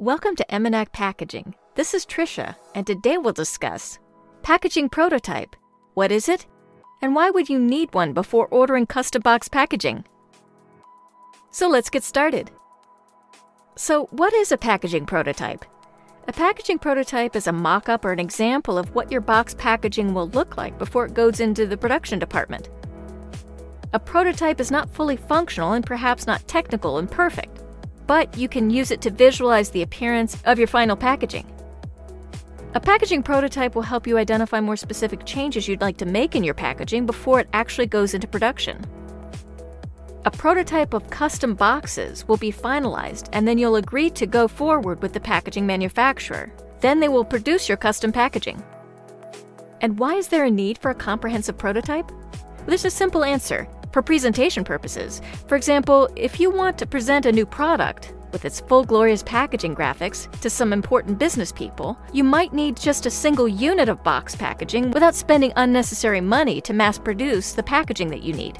Welcome to Emenac Packaging. This is Trisha, and today we'll discuss packaging prototype. What is it? And why would you need one before ordering custom box packaging? So let's get started. So, what is a packaging prototype? A packaging prototype is a mock up or an example of what your box packaging will look like before it goes into the production department. A prototype is not fully functional and perhaps not technical and perfect but you can use it to visualize the appearance of your final packaging. A packaging prototype will help you identify more specific changes you'd like to make in your packaging before it actually goes into production. A prototype of custom boxes will be finalized, and then you'll agree to go forward with the packaging manufacturer. Then they will produce your custom packaging. And why is there a need for a comprehensive prototype? There's a simple answer for presentation purposes. For example, if you want to present a new product with its full glorious packaging graphics to some important business people, you might need just a single unit of box packaging without spending unnecessary money to mass produce the packaging that you need.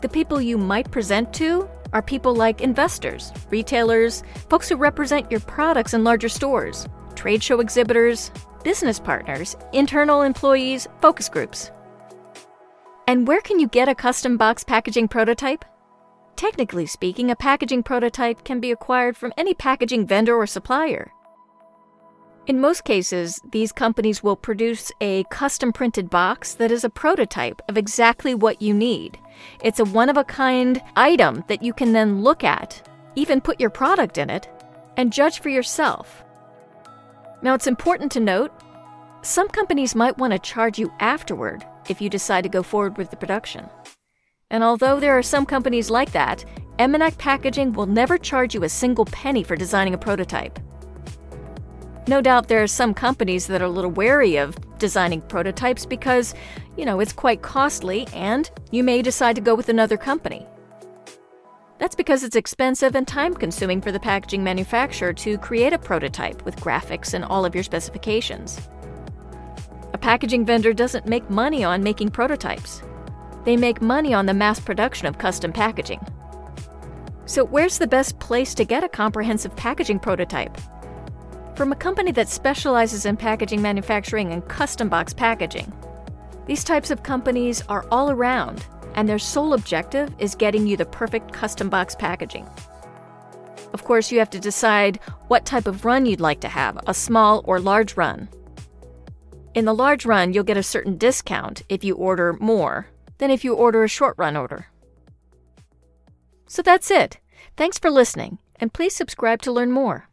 The people you might present to are people like investors, retailers, folks who represent your products in larger stores, trade show exhibitors, business partners, internal employees, focus groups. And where can you get a custom box packaging prototype? Technically speaking, a packaging prototype can be acquired from any packaging vendor or supplier. In most cases, these companies will produce a custom printed box that is a prototype of exactly what you need. It's a one of a kind item that you can then look at, even put your product in it, and judge for yourself. Now, it's important to note some companies might want to charge you afterward if you decide to go forward with the production. And although there are some companies like that, Emenac Packaging will never charge you a single penny for designing a prototype. No doubt there are some companies that are a little wary of designing prototypes because, you know, it's quite costly and you may decide to go with another company. That's because it's expensive and time consuming for the packaging manufacturer to create a prototype with graphics and all of your specifications packaging vendor doesn't make money on making prototypes. They make money on the mass production of custom packaging. So, where's the best place to get a comprehensive packaging prototype? From a company that specializes in packaging manufacturing and custom box packaging. These types of companies are all around, and their sole objective is getting you the perfect custom box packaging. Of course, you have to decide what type of run you'd like to have a small or large run. In the large run, you'll get a certain discount if you order more than if you order a short run order. So that's it. Thanks for listening, and please subscribe to learn more.